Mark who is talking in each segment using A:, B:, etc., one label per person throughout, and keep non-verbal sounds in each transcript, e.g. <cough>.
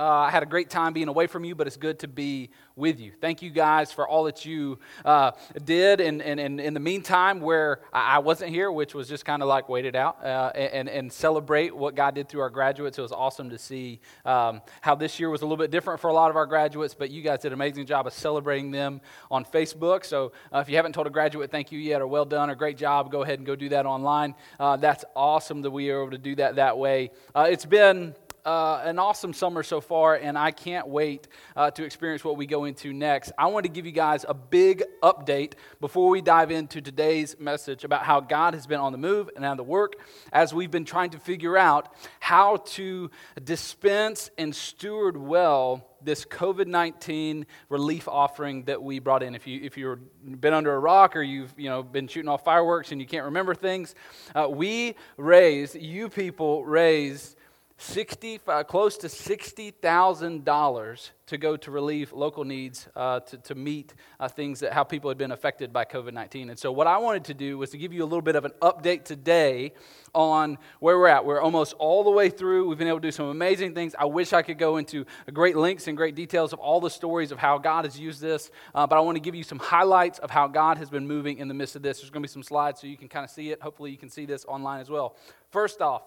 A: Uh, I had a great time being away from you, but it's good to be with you. Thank you guys for all that you uh, did. And, and, and, in the meantime, where I wasn't here, which was just kind of like waited out uh, and, and celebrate what God did through our graduates. It was awesome to see um, how this year was a little bit different for a lot of our graduates, but you guys did an amazing job of celebrating them on Facebook. So uh, if you haven't told a graduate thank you yet or well done or great job, go ahead and go do that online. Uh, that's awesome that we are able to do that that way. Uh, it's been uh, an awesome summer so far, and I can't wait uh, to experience what we go into next. I want to give you guys a big update before we dive into today's message about how God has been on the move and on the work as we've been trying to figure out how to dispense and steward well this COVID 19 relief offering that we brought in. If, you, if you've been under a rock or you've you know, been shooting off fireworks and you can't remember things, uh, we raised, you people raised 60, uh, close to $60,000 to go to relieve local needs uh, to, to meet uh, things that how people had been affected by COVID 19. And so, what I wanted to do was to give you a little bit of an update today on where we're at. We're almost all the way through. We've been able to do some amazing things. I wish I could go into great links and great details of all the stories of how God has used this, uh, but I want to give you some highlights of how God has been moving in the midst of this. There's going to be some slides so you can kind of see it. Hopefully, you can see this online as well. First off,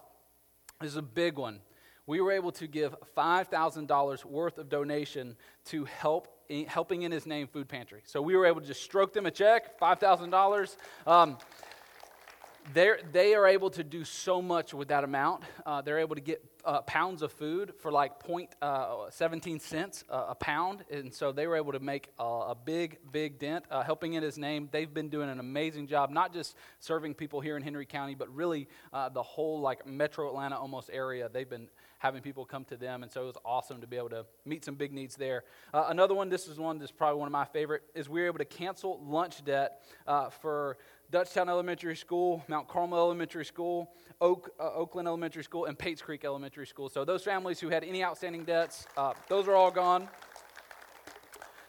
A: this is a big one. We were able to give $5,000 worth of donation to help helping in his name food pantry. So we were able to just stroke them a check, $5,000. Um, they're, they are able to do so much with that amount. Uh, they're able to get uh, pounds of food for like point, uh, 17 cents a pound. And so they were able to make a, a big, big dent. Uh, helping in his name, they've been doing an amazing job, not just serving people here in Henry County, but really uh, the whole like metro Atlanta almost area. They've been having people come to them. And so it was awesome to be able to meet some big needs there. Uh, another one, this is one that's probably one of my favorite, is we were able to cancel lunch debt uh, for Dutchtown Elementary School, Mount Carmel Elementary School, Oak, uh, Oakland Elementary School, and Pates Creek Elementary School. So those families who had any outstanding debts, uh, those are all gone.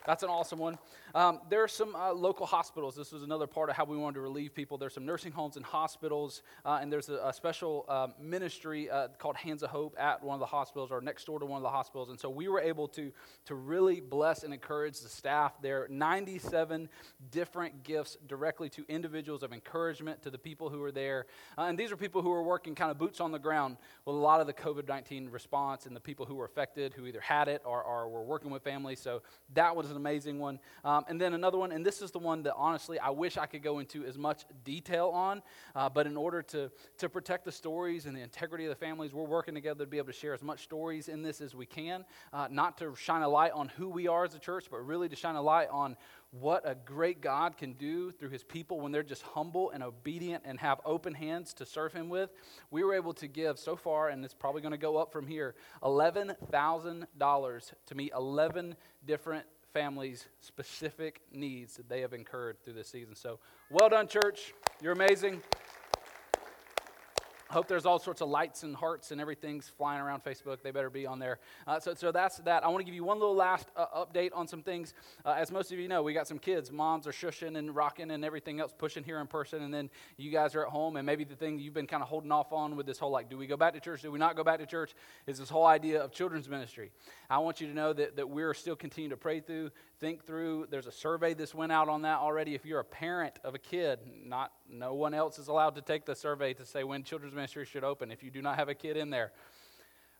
A: That's an awesome one. Um, there are some uh, local hospitals. This was another part of how we wanted to relieve people. There's some nursing homes and hospitals, uh, and there's a, a special um, ministry uh, called Hands of Hope at one of the hospitals or next door to one of the hospitals. And so we were able to, to really bless and encourage the staff there. 97 different gifts directly to individuals of encouragement to the people who were there. Uh, and these are people who were working kind of boots on the ground with a lot of the COVID 19 response and the people who were affected who either had it or, or were working with families. So that was an amazing one. Um, and then another one, and this is the one that honestly I wish I could go into as much detail on, uh, but in order to, to protect the stories and the integrity of the families, we're working together to be able to share as much stories in this as we can, uh, not to shine a light on who we are as a church, but really to shine a light on what a great God can do through his people when they're just humble and obedient and have open hands to serve him with. We were able to give so far, and it's probably going to go up from here, $11,000 to meet 11 different families' specific needs that they have incurred through this season. So, well done, church. You're amazing hope there's all sorts of lights and hearts and everything's flying around Facebook. They better be on there. Uh, so, so that's that. I want to give you one little last uh, update on some things. Uh, as most of you know, we got some kids. Moms are shushing and rocking and everything else, pushing here in person. And then you guys are at home. And maybe the thing you've been kind of holding off on with this whole like, do we go back to church? Do we not go back to church? Is this whole idea of children's ministry. I want you to know that, that we're still continuing to pray through, think through. There's a survey that's went out on that already. If you're a parent of a kid, not no one else is allowed to take the survey to say when children's ministry should open if you do not have a kid in there.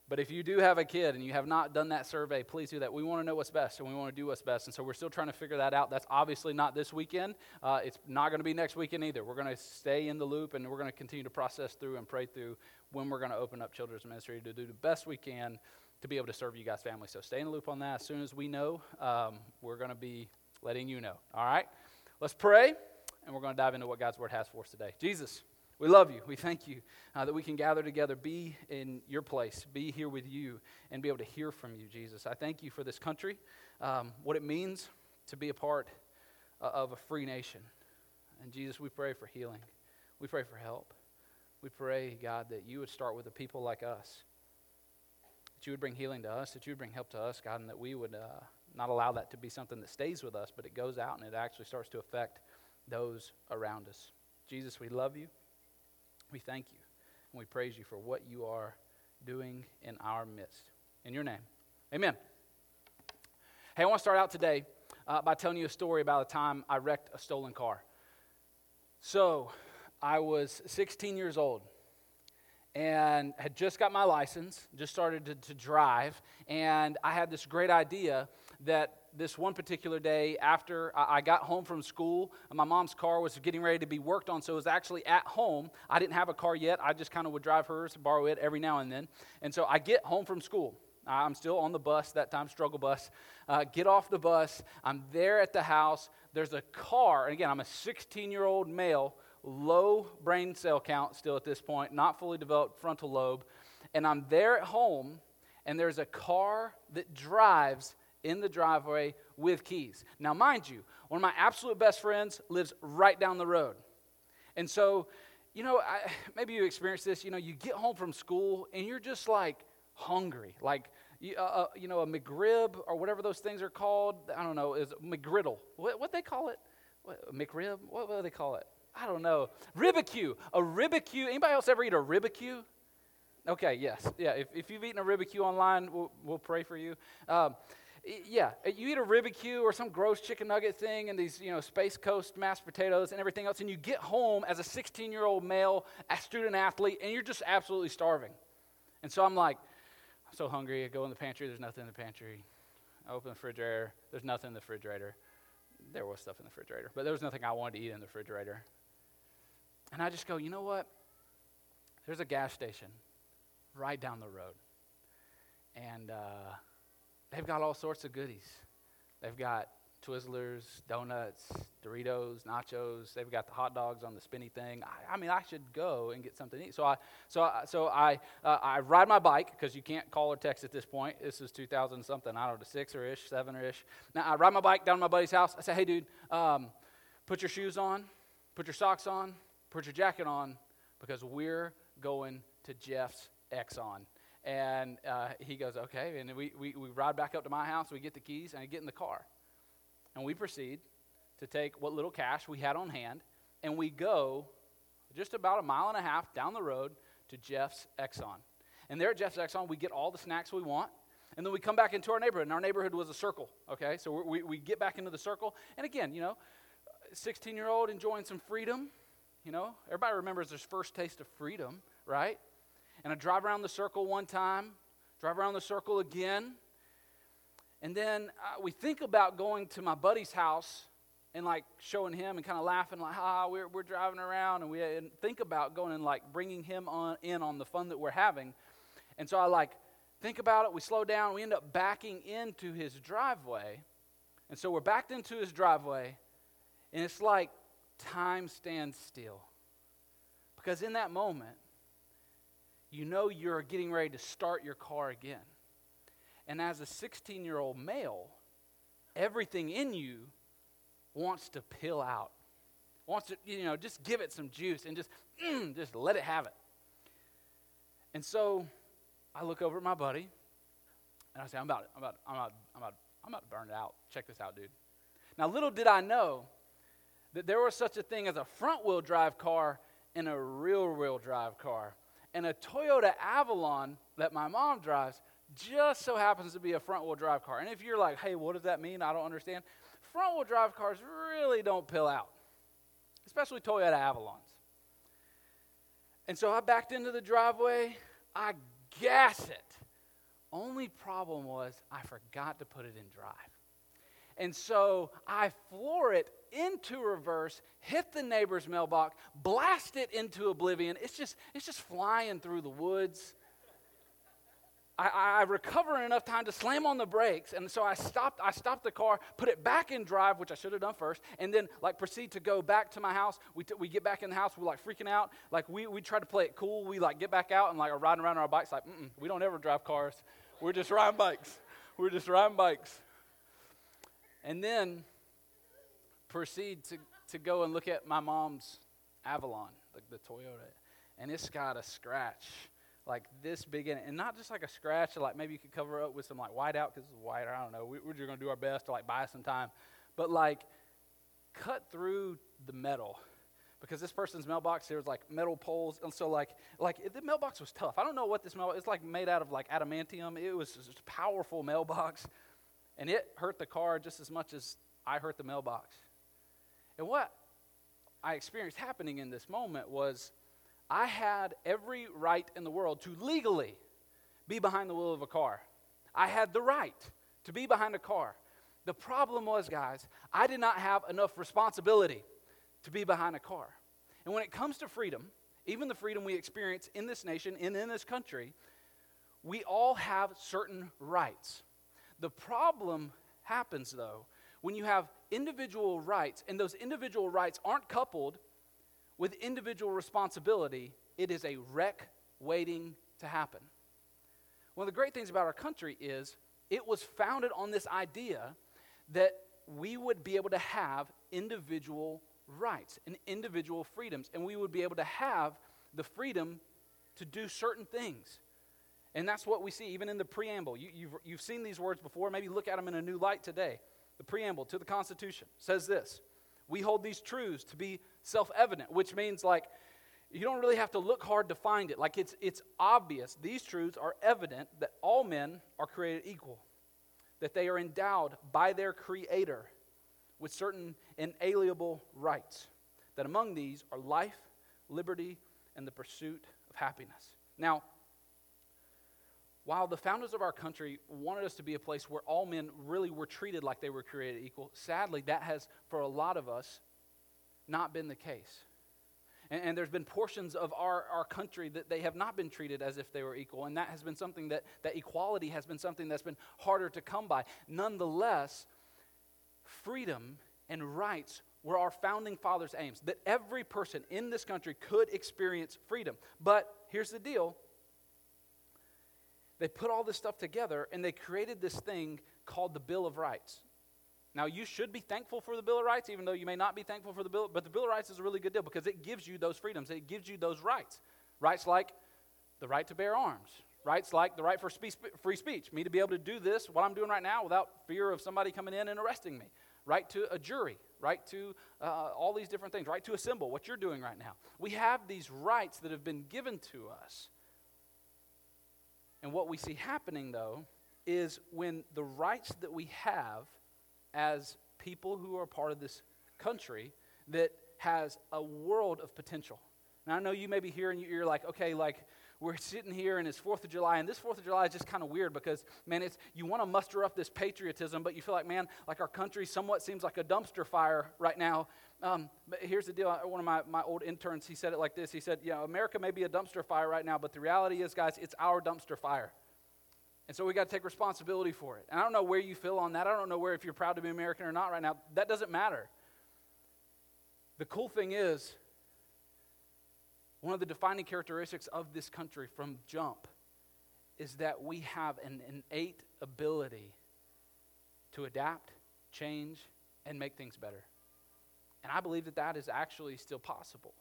A: But if you do have a kid and you have not done that survey, please do that. We want to know what's best and we want to do what's best. And so we're still trying to figure that out. That's obviously not this weekend. Uh, it's not going to be next weekend either. We're going to stay in the loop and we're going to continue to process through and pray through when we're going to open up children's ministry to do the best we can to be able to serve you guys' family. So stay in the loop on that. As soon as we know, um, we're going to be letting you know. All right? Let's pray and we're going to dive into what God's Word has for us today. Jesus, we love you. We thank you uh, that we can gather together, be in your place, be here with you, and be able to hear from you, Jesus. I thank you for this country, um, what it means to be a part uh, of a free nation. And Jesus, we pray for healing. We pray for help. We pray, God, that you would start with a people like us, that you would bring healing to us, that you would bring help to us, God, and that we would uh, not allow that to be something that stays with us, but it goes out and it actually starts to affect those around us. Jesus, we love you. We thank you. And we praise you for what you are doing in our midst. In your name, Amen. Hey, I want to start out today uh, by telling you a story about a time I wrecked a stolen car. So, I was 16 years old and had just got my license, just started to, to, drive, and I had this great idea that this one particular day after I got home from school, my mom's car was getting ready to be worked on, so it was actually at home. I didn't have a car yet. I just kind of would drive hers, borrow it every now and then. And so I get home from school. I'm still on the bus, that time, struggle bus. Uh, get off the bus. I'm there at the house. There's a car, and again, I'm a 16 year old male, low brain cell count still at this point, not fully developed frontal lobe. And I'm there at home, and there's a car that drives in the driveway with keys. Now, mind you, one of my absolute best friends lives right down the road. And so, you know, I, maybe you experience this. You know, you get home from school and you're just like hungry. Like, you, uh, uh you know, a McRib or whatever those things are called. I don't know, is McGriddle. What, what they call it? What, McRib? What, what do they call it? I don't know. Ribicue. A ribicue. Anybody else ever eat a ribicue? Okay, yes. Yeah, if, if you've eaten a ribicue online, we'll, we'll pray for you. Um, yeah, uh, you eat a ribicue or some gross chicken nugget thing and these, you know, Space Coast mashed potatoes and everything else, and you get home as a 16 year old male, a student athlete, and you're just absolutely starving. And so I'm like, I'm so hungry. I go in the pantry, there's nothing in the pantry. I open the refrigerator, there's nothing in the refrigerator. There was stuff in the refrigerator, but there was nothing I wanted to eat in the refrigerator. And I just go, you know what? There's a gas station right down the road. And, uh, they've got all sorts of goodies. They've got Twizzlers, donuts, Doritos, nachos. They've got the hot dogs on the spinny thing. I, I mean, I should go and get something to eat. So I, so I, so I, uh, I ride my bike because you can't call or text at this point. This is 2000 something. I don't know, six or ish, seven or ish. Now I ride my bike down to my buddy's house. I say, hey, dude, um, put your shoes on, put your socks on, put your jacket on, because we're going to Jeff's Exxon. And uh, he goes, okay. And we, we, we ride back up to my house. We get the keys and I get in the car. And we proceed to take what little cash we had on hand and we go just about a mile and a half down the road to Jeff's Exxon. And there at Jeff's Exxon, we get all the snacks we want. And then we come back into our neighborhood. And our neighborhood was a circle, okay? So we, we get back into the circle. And again, you know, 16 year old enjoying some freedom. You know, everybody remembers their first taste of freedom, right? And I drive around the circle one time, drive around the circle again. And then uh, we think about going to my buddy's house and like showing him and kind of laughing like, ah, we're, we're driving around. And we and think about going and like bringing him on, in on the fun that we're having. And so I like think about it. We slow down. We end up backing into his driveway. And so we're backed into his driveway. And it's like time stands still. Because in that moment, you know you're getting ready to start your car again. And as a 16 year old male, everything in you wants to pill out, wants to, you know, just give it some juice and just, mm, just let it have it. And so I look over at my buddy and I say, I'm about, I'm about, I'm about, I'm about, I'm about to burn it out. Check this out, dude. Now, little did I know that there was such a thing as a front wheel drive car and a rear wheel drive car and a Toyota Avalon that my mom drives just so happens to be a front wheel drive car. And if you're like, hey, what does that mean? I don't understand. Front wheel drive cars really don't pill out, especially Toyota Avalons. And so I backed into the driveway, I gas it. Only problem was I forgot to put it in drive. And so I floor it into reverse, hit the neighbor's mailbox, blast it into oblivion. It's just, it's just flying through the woods. I, I, recover enough time to slam on the brakes, and so I stopped. I stopped the car, put it back in drive, which I should have done first, and then like proceed to go back to my house. We, t- we get back in the house, we're like freaking out. Like we we try to play it cool. We like get back out and like are riding around on our bikes. Like we don't ever drive cars. We're just riding bikes. We're just riding bikes. And then proceed to, to go and look at my mom's Avalon, the, the Toyota, and it's got a scratch like this big in it, and not just like a scratch, like maybe you could cover up with some like white out because it's white. I don't know. We, we're just gonna do our best to like buy some time, but like cut through the metal because this person's mailbox there was like metal poles. And so like like the mailbox was tough. I don't know what this mailbox it's like made out of like adamantium. It was just a powerful mailbox and it hurt the car just as much as i hurt the mailbox and what i experienced happening in this moment was i had every right in the world to legally be behind the wheel of a car i had the right to be behind a car the problem was guys i did not have enough responsibility to be behind a car. And when it comes to freedom, even the freedom we experience in this nation and in this country, we all have certain rights. The problem happens, though, when you have individual rights and those individual rights aren't coupled with individual responsibility, it is a wreck waiting to happen. One of the great things about our country is it was founded on this idea that we would be able to have individual rights and individual freedoms, and we would be able to have the freedom to do certain things. And that's what we see even in the preamble. You, have you've, you've seen these words before. Maybe look at them in a new light today. The preamble to the Constitution says this We hold these truths to be self evident, which means like you don't really have to look hard to find it. Like it's, it's obvious. These truths are evident that all men are created equal, that they are endowed by their Creator with certain inalienable rights, that among these are life, liberty, and the pursuit of happiness. Now, while the founders of our country wanted us to be a place where all men really were treated like they were created equal, sadly, that has, for a lot of us, not been the case. And, and, there's been portions of our, our country that they have not been treated as if they were equal. And that has been something that, that equality has been something that's been harder to come by. Nonetheless, freedom and rights were our founding fathers' aims, that every person in this country could experience freedom. But here's the deal they put all this stuff together and they created this thing called the Bill of Rights. Now, you should be thankful for the Bill of Rights, even though you may not be thankful for the Bill, but the Bill of Rights is a really good deal because it gives you those freedoms. It gives you those rights. Rights like the right to bear arms, rights like the right for free speech, me to be able to do this, what I'm doing right now, without fear of somebody coming in and arresting me right to a jury, right to uh, all these different things, right to assemble, what you're doing right now. We have these rights that have been given to us. And what we see happening, though, is when the rights that we have as people who are part of this country that has a world of potential. Now, I know you may be here and you're like, okay, like, we're sitting here and it's Fourth of July, and this Fourth of July is just kind of weird because, man, it's you want to muster up this patriotism, but you feel like, man, like our country somewhat seems like a dumpster fire right now. Um, but here's the deal. One of my, my old interns, he said it like this. He said, you know, America may be a dumpster fire right now, but the reality is, guys, it's our dumpster fire. And so we got to take responsibility for it. And I don't know where you feel on that. I don't know where if you're proud to be American or not right now. That doesn't matter. The cool thing is, one of the defining characteristics of this country from jump is that we have an innate ability to adapt, change, and make things better. And I believe that that is actually still possible.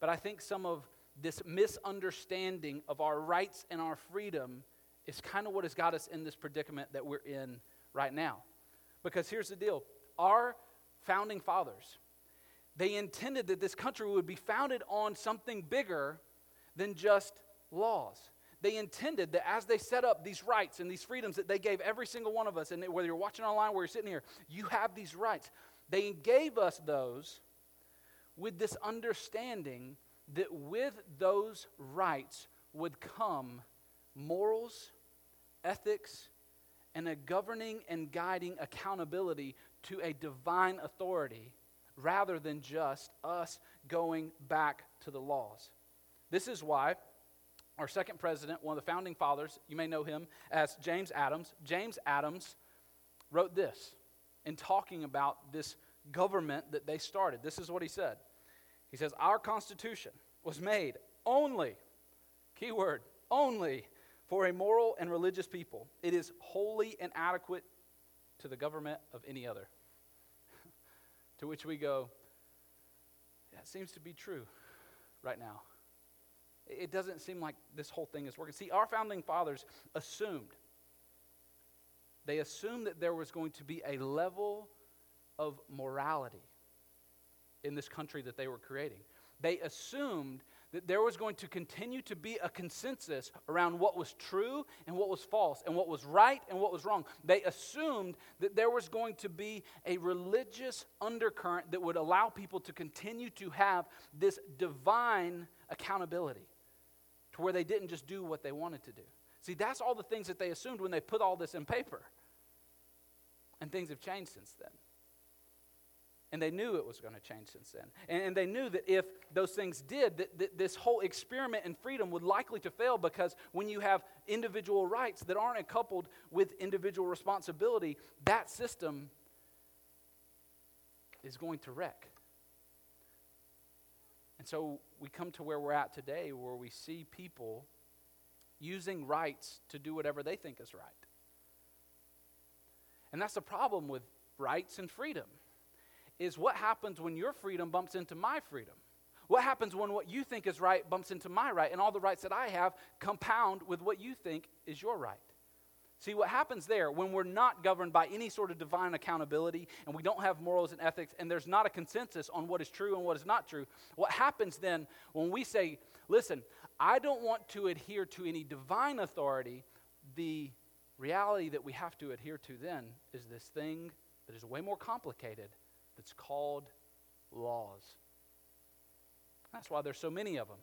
A: But I think some of this misunderstanding of our rights and our freedom is kind of what has got us in this predicament that we're in right now. Because here's the deal our founding fathers, they intended that this country would be founded on something bigger than just laws. They intended that as they set up these rights and these freedoms that they gave every single one of us, and whether you're watching online or you're sitting here, you have these rights. They gave us those with this understanding that with those rights would come morals, ethics, and a governing and guiding accountability to a divine authority rather than just us going back to the laws. This is why our second president, one of the founding fathers, you may know him as James Adams, James Adams wrote this in talking about this government that they started. This is what he said. He says, Our Constitution was made only, keyword, only for a moral and religious people. It is wholly inadequate to the government of any other. To which we go, that seems to be true right now. It doesn't seem like this whole thing is working. See, our founding fathers assumed, they assumed that there was going to be a level of morality in this country that they were creating. They assumed that there was going to continue to be a consensus around what was true and what was false, and what was right and what was wrong. They assumed that there was going to be a religious undercurrent that would allow people to continue to have this divine accountability to where they didn't just do what they wanted to do. See, that's all the things that they assumed when they put all this in paper. And things have changed since then. And they knew it was going to change since then. And, and they knew that if those things did, that, that this whole experiment in freedom would likely to fail because when you have individual rights that aren't coupled with individual responsibility, that system is going to wreck. And so we come to where we're at today, where we see people using rights to do whatever they think is right. And that's the problem with rights and freedom is what happens when your freedom bumps into my freedom? What happens when what you think is right bumps into my right and all the rights that I have compound with what you think is your right? See, what happens there when we're not governed by any sort of divine accountability and we don't have morals and ethics and there's not a consensus on what is true and what is not true, what happens then when we say, listen, I don't want to adhere to any divine authority, the reality that we have to adhere to then is this thing that is way more complicated that's called laws. That's why there's so many of them.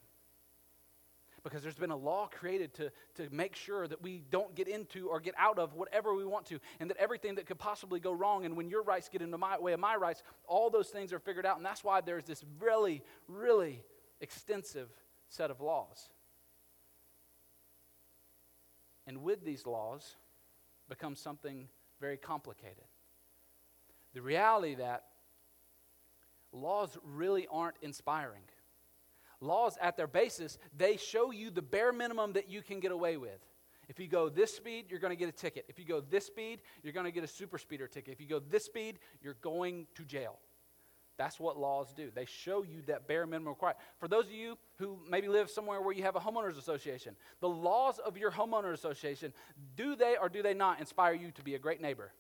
A: Because there's been a law created to, to make sure that we don't get into or get out of whatever we want to, and that everything that could possibly go wrong, and when your rights get into my way of my rights, all those things are figured out. And that's why there's this really, really extensive set of laws. And with these laws becomes something very complicated. The reality that laws really aren't inspiring. Laws, at their basis, they show you the bare minimum that you can get away with. If you go this speed, you're going to get a ticket. If you go this speed, you're going to get a super speeder ticket. If you go this speed, you're going to jail. That's what laws do. They show you that bare minimum required. For those of you who maybe live somewhere where you have a homeowners association, the laws of your homeowners association, do they or do they not inspire you to be a great neighbor?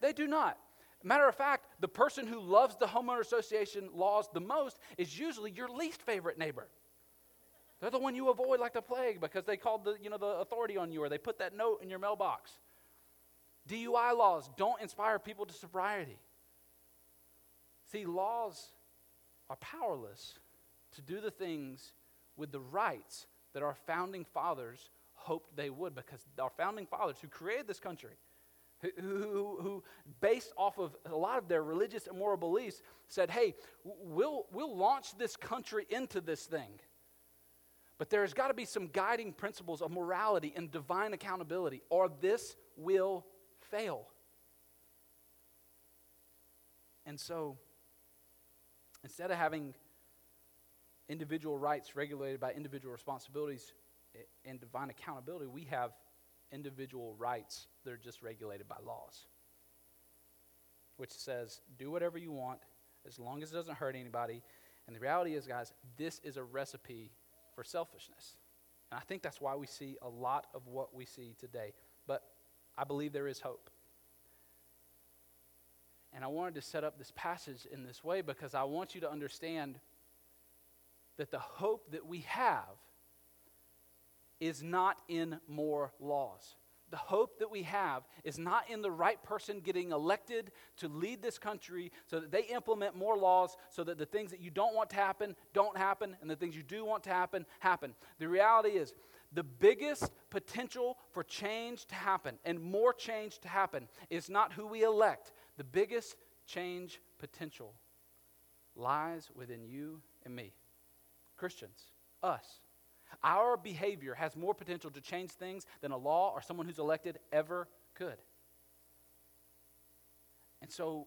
A: They do not. Matter of fact, the person who loves the homeowner association laws the most is usually your least favorite neighbor. They're the one you avoid like the plague because they called the, you know, the authority on you or they put that note in your mailbox. DUI laws don't inspire people to sobriety. See, laws are powerless to do the things with the rights that our founding fathers hoped they would because our founding fathers who created this country who, who, who, based off of a lot of their religious and moral beliefs, said, hey, we'll, we'll launch this country into this thing. But there's got to be some guiding principles of morality and divine accountability, or this will fail. And so, instead of having individual rights regulated by individual responsibilities eh, and divine accountability, we have individual rights that are just regulated by laws, which says do whatever you want as long as it doesn't hurt anybody. And the reality is, guys, this is a recipe for selfishness. And I think that's why we see a lot of what we see today. But I believe there is hope. And I wanted to set up this passage in this way because I want you to understand that the hope that we have is not in more laws. The hope that we have is not in the right person getting elected to lead this country so that they implement more laws so that the things that you don't want to happen don't happen and the things you do want to happen happen. The reality is, the biggest potential for change to happen and more change to happen is not who we elect. The biggest change potential lies within you and me. Christians, us. Our behavior has more potential to change things than a law or someone who's elected ever could. And so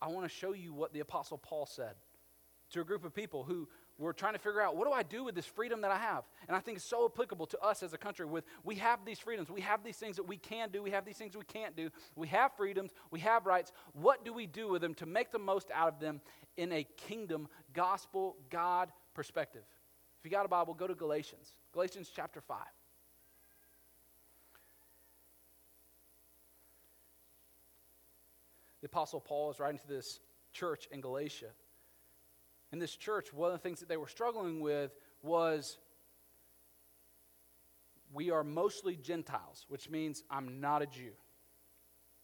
A: I want to show you what the Apostle Paul said to a group of people who were trying to figure out what do I do with this freedom that I have? And I think it's so applicable to us as a country with we have these freedoms, we have these things that we can do, we have these things we can't do. We have freedoms, we have rights. What do we do with them to make the most out of them in a kingdom, gospel, God perspective? You got a Bible, go to Galatians. Galatians chapter 5. The Apostle Paul is writing to this church in Galatia. in this church, one of the things that they were struggling with was we are mostly Gentiles, which means I'm not a Jew.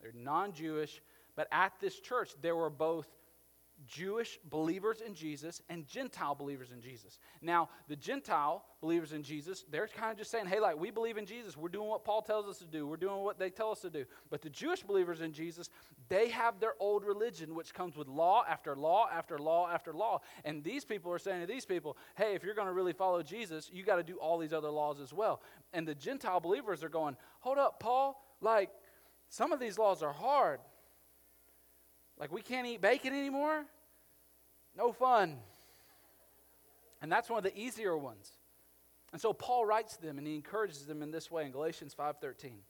A: They're non Jewish, but at this church, there were both Jewish believers in Jesus and Gentile believers in Jesus. Now, the Gentile believers in Jesus, they're kind of just saying, hey, like, we believe in Jesus. We're doing what Paul tells us to do. We're doing what they tell us to do. But the Jewish believers in Jesus, they have their old religion, which comes with law after law after law after law. And these people are saying to these people, hey, if you're going to really follow Jesus, you got to do all these other laws as well. And the Gentile believers are going, hold up, Paul, like, some of these laws are hard. Like, we can't eat bacon anymore? No fun. And that's one of the easier ones. And so Paul writes them and he encourages them in this way in Galatians 5:13.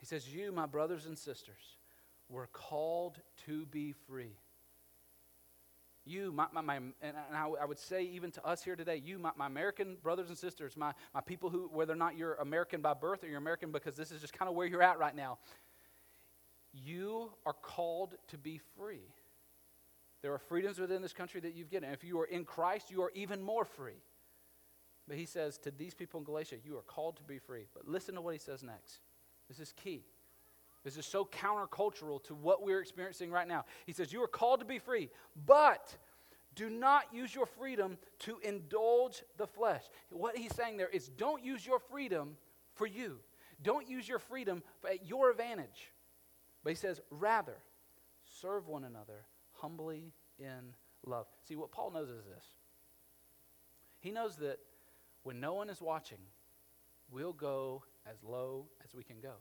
A: He says, "You, my brothers and sisters, were called to be free." You, my, my, my and I, I, would say even to us here today, you, my, my American brothers and sisters, my, my people who, whether or not you're American by birth or you're American because this is just kind of where you're at right now, you are called to be free. There are freedoms within this country that you've given. And if you are in Christ, you are even more free. But he says to these people in Galatia, you are called to be free. But listen to what he says next. This is key. This is so countercultural to what we're experiencing right now. He says, You are called to be free, but do not use your freedom to indulge the flesh. What he's saying there is don't use your freedom for you, don't use your freedom at your advantage. But he says, rather, serve one another humbly in love. See, what Paul knows is this he knows that when no one is watching, we'll go as low as we can go.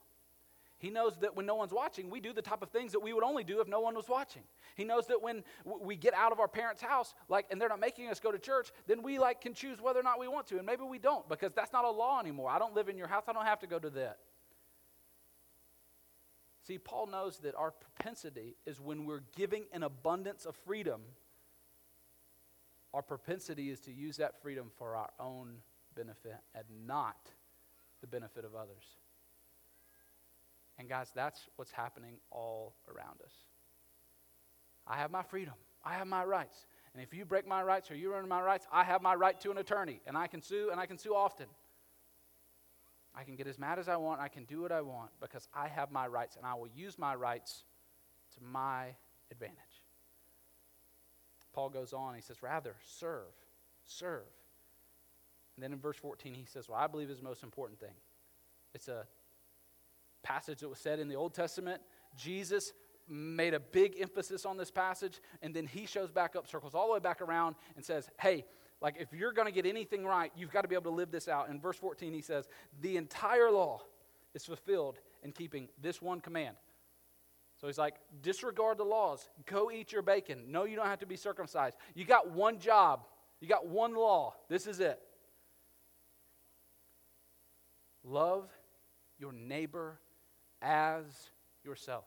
A: He knows that when no one's watching, we do the type of things that we would only do if no one was watching. He knows that when we get out of our parents' house, like, and they're not making us go to church, then we like can choose whether or not we want to, and maybe we don't because that's not a law anymore. I don't live in your house; I don't have to go to that. See, Paul knows that our propensity is when we're giving an abundance of freedom, our propensity is to use that freedom for our own benefit and not the benefit of others. And guys, that's what's happening all around us. I have my freedom, I have my rights. And if you break my rights or you ruin my rights, I have my right to an attorney, and I can sue, and I can sue often. I can get as mad as I want. I can do what I want because I have my rights and I will use my rights to my advantage. Paul goes on, he says, rather, serve, serve. And then in verse 14, he says, Well, I believe is the most important thing. It's a passage that was said in the Old Testament. Jesus made a big emphasis on this passage, and then he shows back up, circles all the way back around, and says, Hey, like, if you're going to get anything right, you've got to be able to live this out. In verse 14, he says, The entire law is fulfilled in keeping this one command. So he's like, disregard the laws. Go eat your bacon. No, you don't have to be circumcised. You got one job, you got one law. This is it. Love your neighbor as yourself.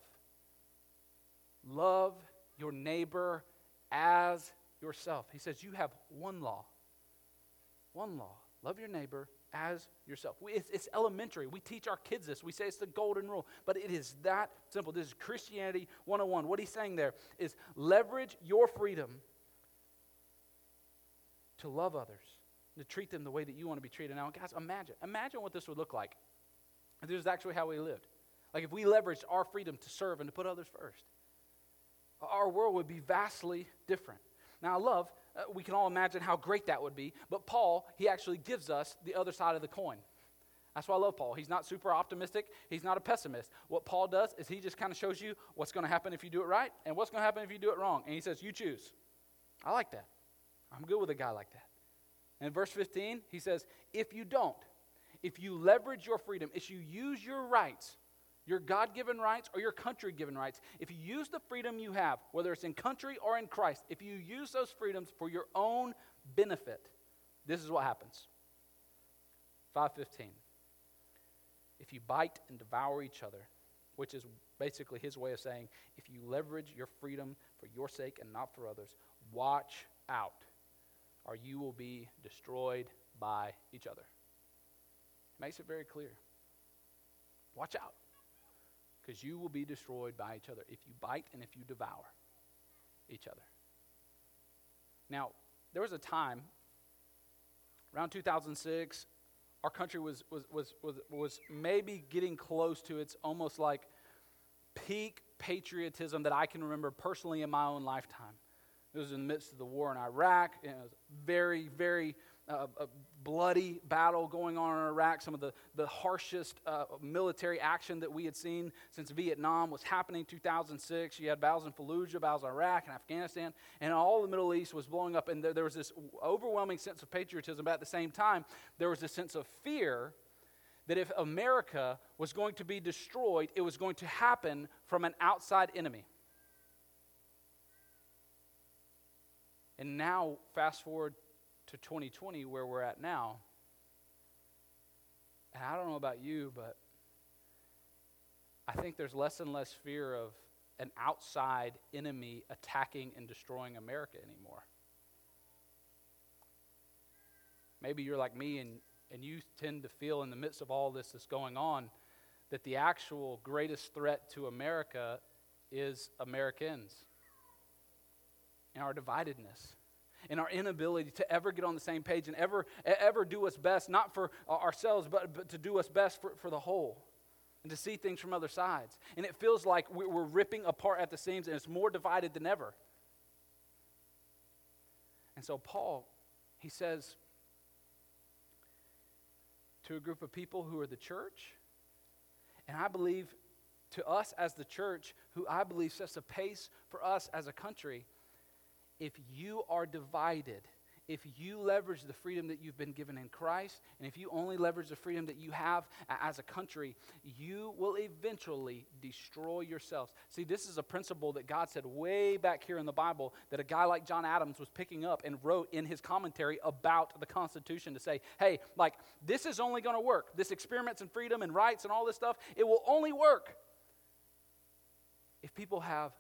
A: Love your neighbor as yourself. He says, You have one law. One law. Love your neighbor as yourself. We, it's, it's, elementary. We teach our kids this. We say it's the golden rule, but it is that simple. This is Christianity 101. What he's saying there is leverage your freedom to love others, to treat them the way that you want to be treated. Now, guys, imagine, imagine what this would look like if this is actually how we lived. Like if we leveraged our freedom to serve and to put others first, our world would be vastly different. Now, I love, uh, we can all imagine how great that would be, but Paul, he actually gives us the other side of the coin. That's why I love Paul. He's not super optimistic, he's not a pessimist. What Paul does is he just kind of shows you what's going to happen if you do it right and what's going to happen if you do it wrong. And he says, You choose. I like that. I'm good with a guy like that. And in verse 15, he says, If you don't, if you leverage your freedom, if you use your rights your God given rights or your country given rights, if you use the freedom you have, whether it's in country or in Christ, if you use those freedoms for your own benefit, this is what happens. 515. If you bite and devour each other, which is basically his way of saying, if you leverage your freedom for your sake and not for others, watch out, or you will be destroyed by each other. Makes it very clear. Watch out because you will be destroyed by each other if you bite and if you devour each other. Now, there was a time around 2006, our country was, was, was, was, was maybe getting close to its almost like peak patriotism that I can remember personally in my own lifetime. It was in the midst of the war in Iraq. And it was very, very uh, a bloody battle going on in Iraq. Some of the, the harshest uh, military action that we had seen since Vietnam was happening in 2006. You had battles in Fallujah, battles in Iraq and Afghanistan, and all the Middle East was blowing up. And there, there was this overwhelming sense of patriotism, but at the same time, there was a sense of fear that if America was going to be destroyed, it was going to happen from an outside enemy. And now, fast forward to 2020, where we're at now, and I don't know about you, but I think there's less and less fear of an outside enemy attacking and destroying America anymore. Maybe you're like me and, and you tend to feel in the midst of all this that's going on that the actual greatest threat to America is Americans and our dividedness and our inability to ever get on the same page and ever, ever do what's best, not for ourselves, but, but to do what's best for, for the whole and to see things from other sides. And it feels like we're ripping apart at the seams and it's more divided than ever. And so, Paul, he says to a group of people who are the church, and I believe to us as the church, who I believe sets a pace for us as a country, if you are divided, if you leverage the freedom that you've been given in Christ, and if you only leverage the freedom that you have as a country, you will eventually destroy yourselves. See, this is a principle that God said way back here in the Bible that a guy like John Adams was picking up and wrote in his commentary about the Constitution to say, hey, like, this is only going to work. This experiments in freedom and rights and all this stuff, it will only work if people have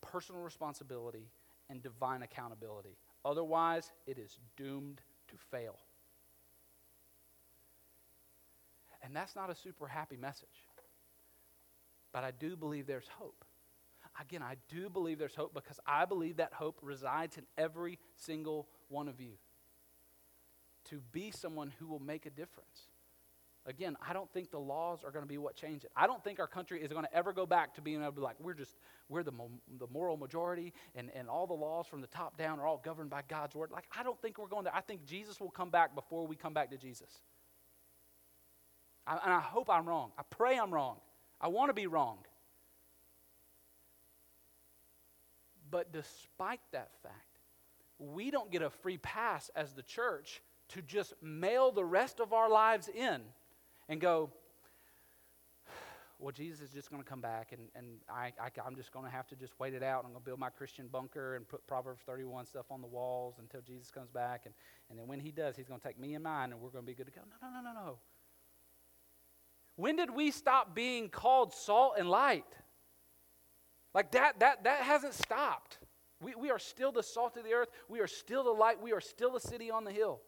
A: personal responsibility and divine accountability. Otherwise, it is doomed to fail. And that's not a super happy message. But I do believe there's hope. Again, I do believe there's hope because I believe that hope resides in every single one of you. To be someone who will make a difference. Again, I don't think the laws are going to be what change it. I don't think our country is going to ever go back to being able to be like, we're just, we're the, the moral majority and, and all the laws from the top down are all governed by God's word. Like, I don't think we're going there. I think Jesus will come back before we come back to Jesus. I, and I hope I'm wrong. I pray I'm wrong. I want to be wrong. But despite that fact, we don't get a free pass as the church to just mail the rest of our lives in and go, well, Jesus is just going to come back, and, and I, I, am just going to have to just wait it out. I'm going to build my Christian bunker and put Proverbs 31 stuff on the walls until Jesus comes back. And, and then when he does, he's going to take me and mine, and we're going to be good to go. No, no, no, no, no. When did we stop being called salt and light? Like that, that, that hasn't stopped. We, we are still the salt of the earth. We are still the light. We are still the city on the hill.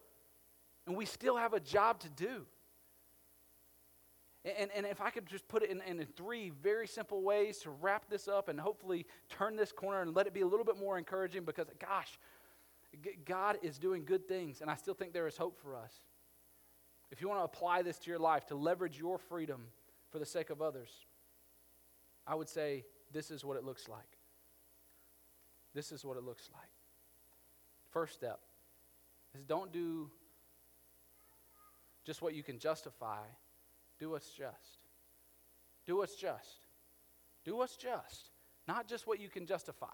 A: And we still have a job to do. And, and if I could just put it in, in three very simple ways to wrap this up and hopefully turn this corner and let it be a little bit more encouraging because, gosh, God is doing good things, and I still think there is hope for us. If you want to apply this to your life, to leverage your freedom for the sake of others, I would say this is what it looks like. This is what it looks like. First step is don't do just what you can justify do what's just. Do what's just. Do what's just. Not just what you can justify.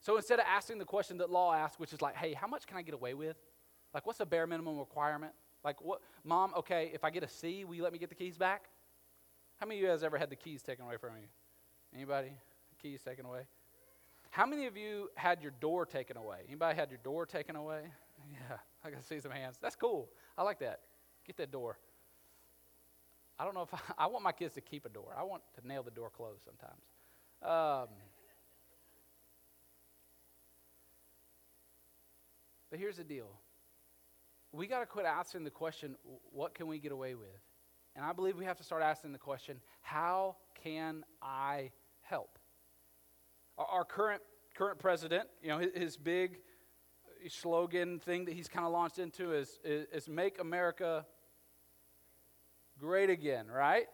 A: So instead of asking the question that law asks, which is like, hey, how much can I get away with? Like, what's the bare minimum requirement? Like, what, mom, okay, if I get a C, will you let me get the keys back? How many of you guys ever had the keys taken away from you? Anybody? Keys taken away? How many of you had your door taken away? Anybody had your door taken away? <laughs> Yeah, I can see some hands. That's cool. I like that. Get that door. I don't know if I, <laughs> I, want my kids to keep a door. I want to nail the door closed sometimes. Um, but here's the deal we got to quit asking the question, what can we get away with? And I believe we have to start asking the question, how can I help? Our, our current, current president, you know, his, his big slogan thing that he's kind of launched into is, is, is make America great again, right?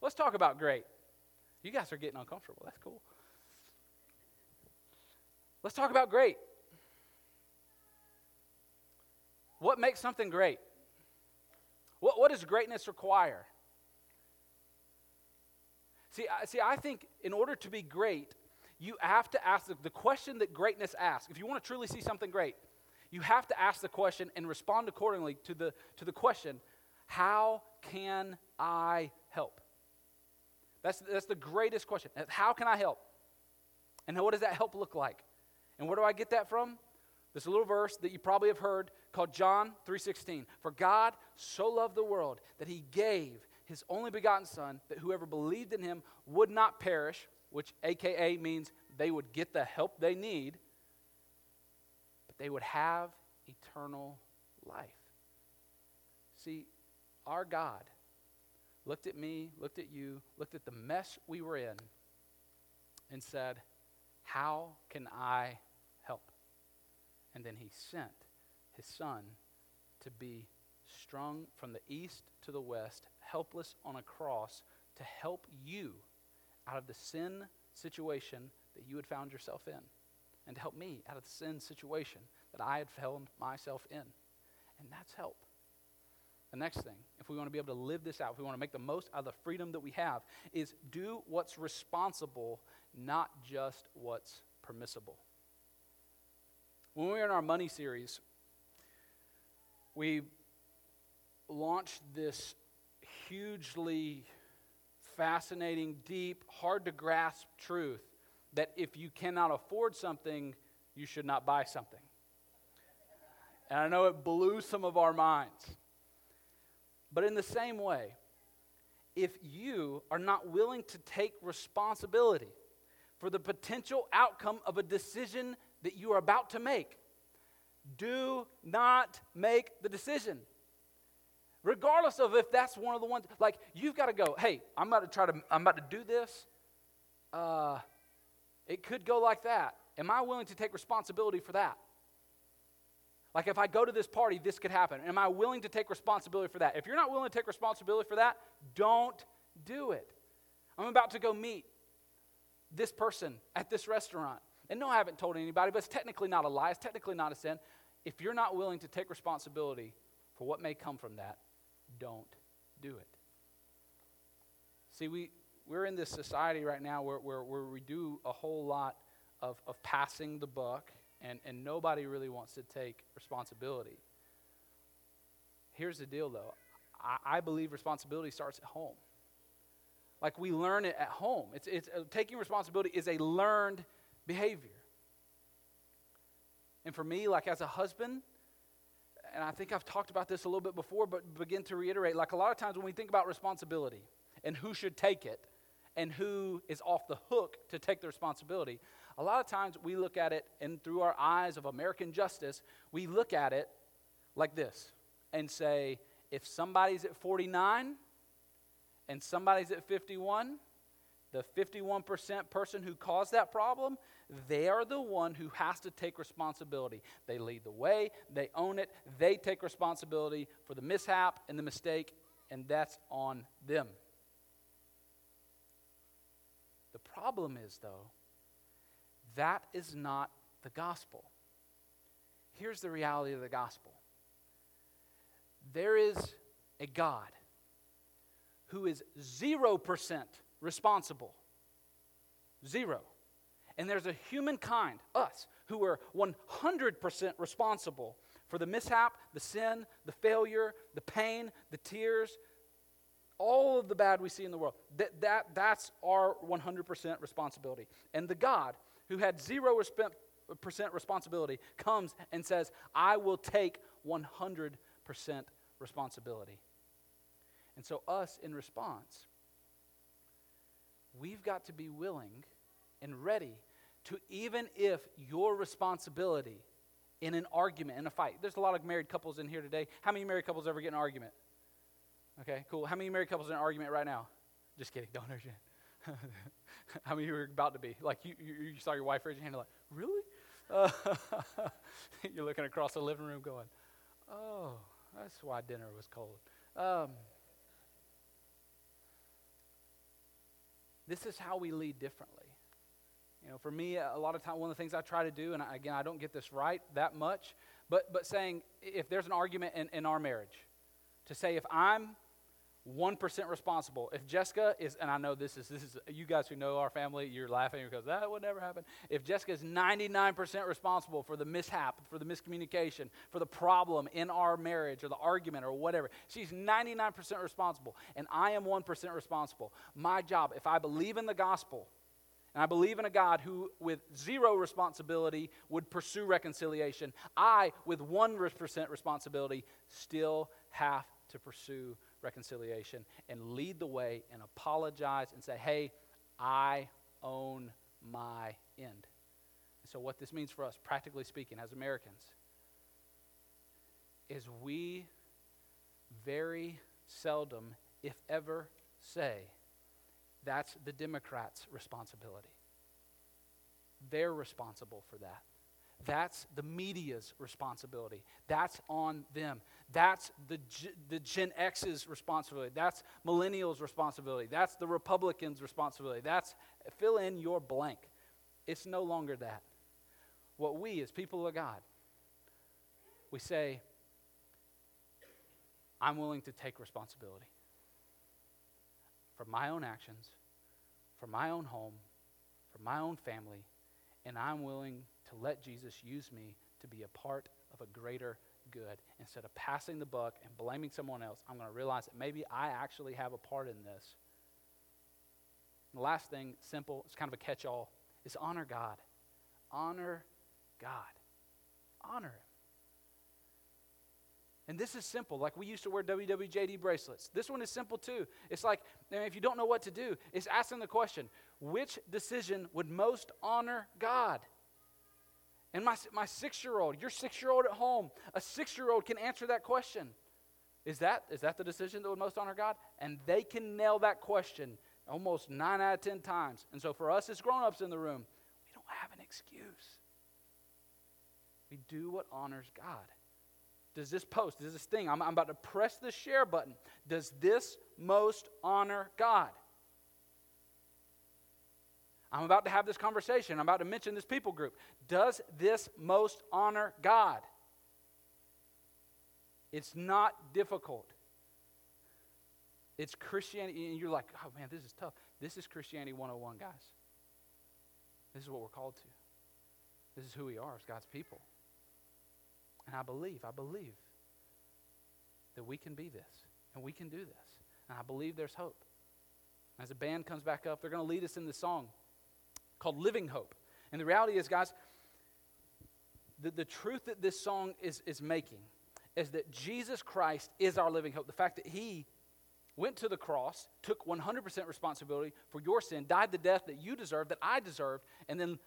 A: Let's talk about great. You guys are getting uncomfortable. That's cool. Let's talk about great. What makes something great? What, what does greatness require? See, I, see, I think in order to be great, you have to ask the, the question that greatness asks. If you want to truly see something great, you have to ask the question and respond accordingly to the, to the question how can I help? That's, that's the greatest question. How can I help? And what does that help look like? And where do I get that from? This little verse that you probably have heard called John 3:16. For God so loved the world that he gave his only begotten son that whoever believed in him would not perish, which aka means they would get the help they need, but they would have eternal life. See, our God looked at me, looked at you, looked at the mess we were in, and said, How can I help? And then he sent his son to be strung from the east to the west, helpless on a cross, to help you out of the sin situation that you had found yourself in, and to help me out of the sin situation that I had found myself in. And that's help. The next thing, if we want to be able to live this out, if we want to make the most out of the freedom that we have, is do what's responsible, not just what's permissible. When we were in our money series, we launched this hugely fascinating, deep, hard to grasp truth that if you cannot afford something, you should not buy something. And I know it blew some of our minds. But in the same way, if you are not willing to take responsibility for the potential outcome of a decision that you are about to make, do not make the decision. Regardless of if that's one of the ones, like you've got to go, hey, I'm about to try to, I'm about to do this. Uh, it could go like that. Am I willing to take responsibility for that? Like if I go to this party, this could happen. Am I willing to take responsibility for that? If you're not willing to take responsibility for that, don't do it. I'm about to go meet this person at this restaurant. And no, I haven't told anybody, but it's technically not a lie. It's technically not a sin. If you're not willing to take responsibility for what may come from that, don't do it. See, we, we're in this society right now where, where, where we do a whole lot of, of passing the buck, and, and nobody really wants to take responsibility. Here's the deal, though I, I believe responsibility starts at home. Like we learn it at home. It's, it's, uh, taking responsibility is a learned behavior. And for me, like as a husband, and I think I've talked about this a little bit before, but begin to reiterate like a lot of times when we think about responsibility and who should take it and who is off the hook to take the responsibility, a lot of times we look at it and through our eyes of American justice, we look at it like this and say, if somebody's at 49 and somebody's at 51, the 51% person who caused that problem, they are the one who has to take responsibility. They lead the way, they own it, they take responsibility for the mishap and the mistake, and that's on them. The problem is, though, that is not the gospel. Here's the reality of the gospel there is a God who is 0% responsible. Zero. And there's a humankind, us, who are 100% responsible for the mishap, the sin, the failure, the pain, the tears, all of the bad we see in the world. That, that, that's our 100% responsibility. And the God who had 0% responsibility comes and says, I will take 100% responsibility. And so, us in response, we've got to be willing and ready to, even if your responsibility in an argument, in a fight, there's a lot of married couples in here today. How many married couples ever get in an argument? Okay, cool. How many married couples in an argument right now? Just kidding, don't understand. <laughs> How <laughs> many of you are about to be? Like, you, you, you saw your wife raise your hand, like, really? Uh, <laughs> you're looking across the living room going, oh, that's why dinner was cold. Um, this is how we lead differently. You know, for me, a lot of time, one of the things I try to do, and again, I don't get this right that much, but, but saying if there's an argument in, in our marriage, to say if I'm 1% responsible. If Jessica is, and I know this is, this is, you guys who know our family, you're laughing because that would never happen. If Jessica is 99% responsible for the mishap, for the miscommunication, for the problem in our marriage or the argument or whatever, she's 99% responsible, and I am 1% responsible. My job, if I believe in the gospel, and I believe in a God who, with zero responsibility, would pursue reconciliation. I, with 1% responsibility, still have to pursue reconciliation and lead the way and apologize and say, hey, I own my end. And so, what this means for us, practically speaking, as Americans, is we very seldom, if ever, say, that's the Democrats' responsibility. They're responsible for that. That's the media's responsibility. That's on them. That's the, the Gen X's responsibility. That's millennials' responsibility. That's the Republicans' responsibility. That's fill in your blank. It's no longer that. What we, as people of God, we say, I'm willing to take responsibility for my own actions, for my own home, for my own family, and I'm willing to let Jesus use me to be a part of a greater good. Instead of passing the buck and blaming someone else, I'm going to realize that maybe I actually have a part in this. And the last thing, simple, it's kind of a catch all, is honor God. Honor God. Honor Him. And this is simple. Like we used to wear WWJD bracelets. This one is simple too. It's like, if you don't know what to do, it's asking the question which decision would most honor God? And my, my six year old, your six year old at home, a six year old can answer that question. Is that, is that the decision that would most honor God? And they can nail that question almost nine out of ten times. And so for us as grown ups in the room, we don't have an excuse. We do what honors God. Does this post, does this thing, I'm, I'm about to press the share button, does this most honor God? I'm about to have this conversation. I'm about to mention this people group. Does this most honor God? It's not difficult. It's Christianity, and you're like, oh man, this is tough. This is Christianity 101, guys. This is what we're called to. This is who we are as God's people. And I believe, I believe that we can be this, and we can do this. And I believe there's hope. As the band comes back up, they're going to lead us in the song called Living Hope. And the reality is, guys, the, the truth that this song is, is making is that Jesus Christ is our living hope. The fact that He went to the cross, took 100% responsibility for your sin, died the death that you deserved, that I deserved, and then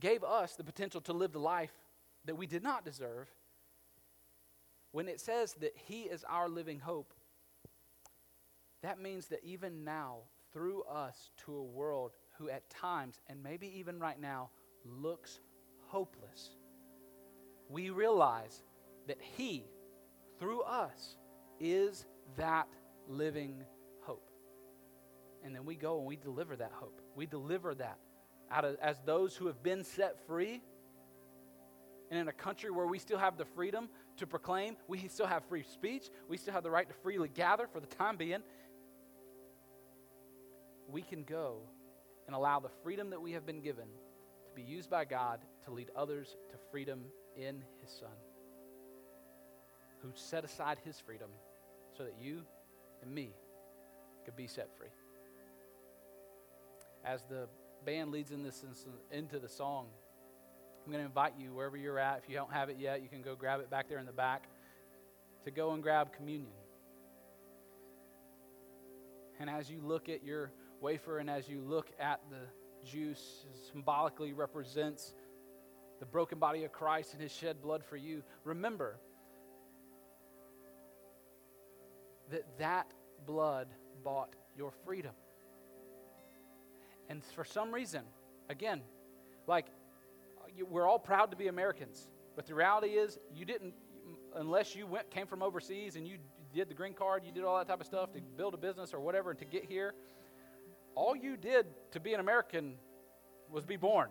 A: gave us the potential to live the life that we did not deserve. When it says that He is our living hope, that means that even now, through us to a world who at times, and maybe even right now, looks hopeless, we realize that He, through us, is that living hope. And then we go and we deliver that hope. We deliver that out of, as those who have been set free. And in a country where we still have the freedom to proclaim, we still have free speech, we still have the right to freely gather for the time being, we can go and allow the freedom that we have been given to be used by God to lead others to freedom in His Son, who set aside His freedom so that you and me could be set free. As the band leads in this into the song, I'm going to invite you wherever you're at. If you don't have it yet, you can go grab it back there in the back to go and grab communion. And as you look at your wafer, and as you look at the juice, symbolically represents the broken body of Christ and his shed blood for you, remember that that blood bought your freedom. And for some reason, again, like we're all proud to be Americans, but the reality is, you didn't, unless you went, came from overseas and you did the green card, you did all that type of stuff to build a business or whatever, and to get here, all you did to be an American was be born.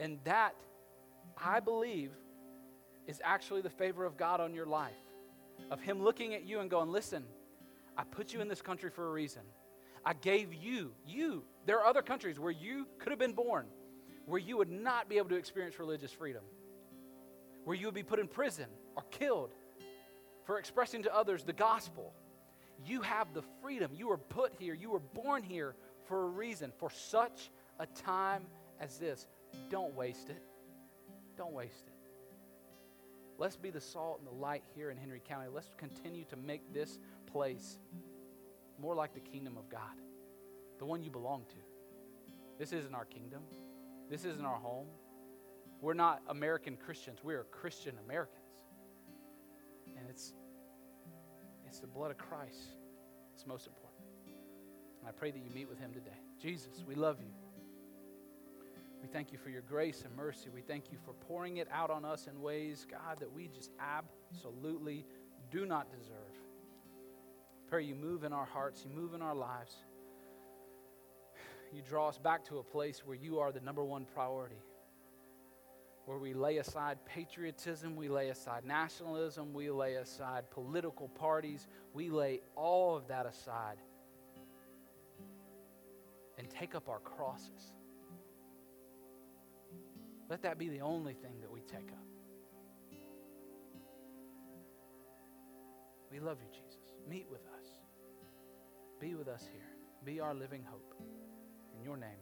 A: And that, I believe, is actually the favor of God on your life. Of Him looking at you and going, listen, I put you in this country for a reason. I gave you, you. There are other countries where you could have been born, where you would not be able to experience religious freedom, where you would be put in prison or killed for expressing to others the gospel. You have the freedom. You were put here, you were born here for a reason, for such a time as this. Don't waste it. Don't waste it. Let's be the salt and the light here in Henry County. Let's continue to make this place more like the kingdom of God, the one you belong to. This isn't our kingdom, this isn't our home. We're not American Christians, we are Christian Americans. And it's, it's the blood of Christ that's most important. And I pray that you meet with him today. Jesus, we love you. We thank you for your grace and mercy. We thank you for pouring it out on us in ways, God, that we just absolutely do not deserve. Pray you move in our hearts, you move in our lives. You draw us back to a place where you are the number one priority, where we lay aside patriotism, we lay aside nationalism, we lay aside political parties, we lay all of that aside and take up our crosses let that be the only thing that we take up. We love you, Jesus. Meet with us. Be with us here. Be our living hope. In your name.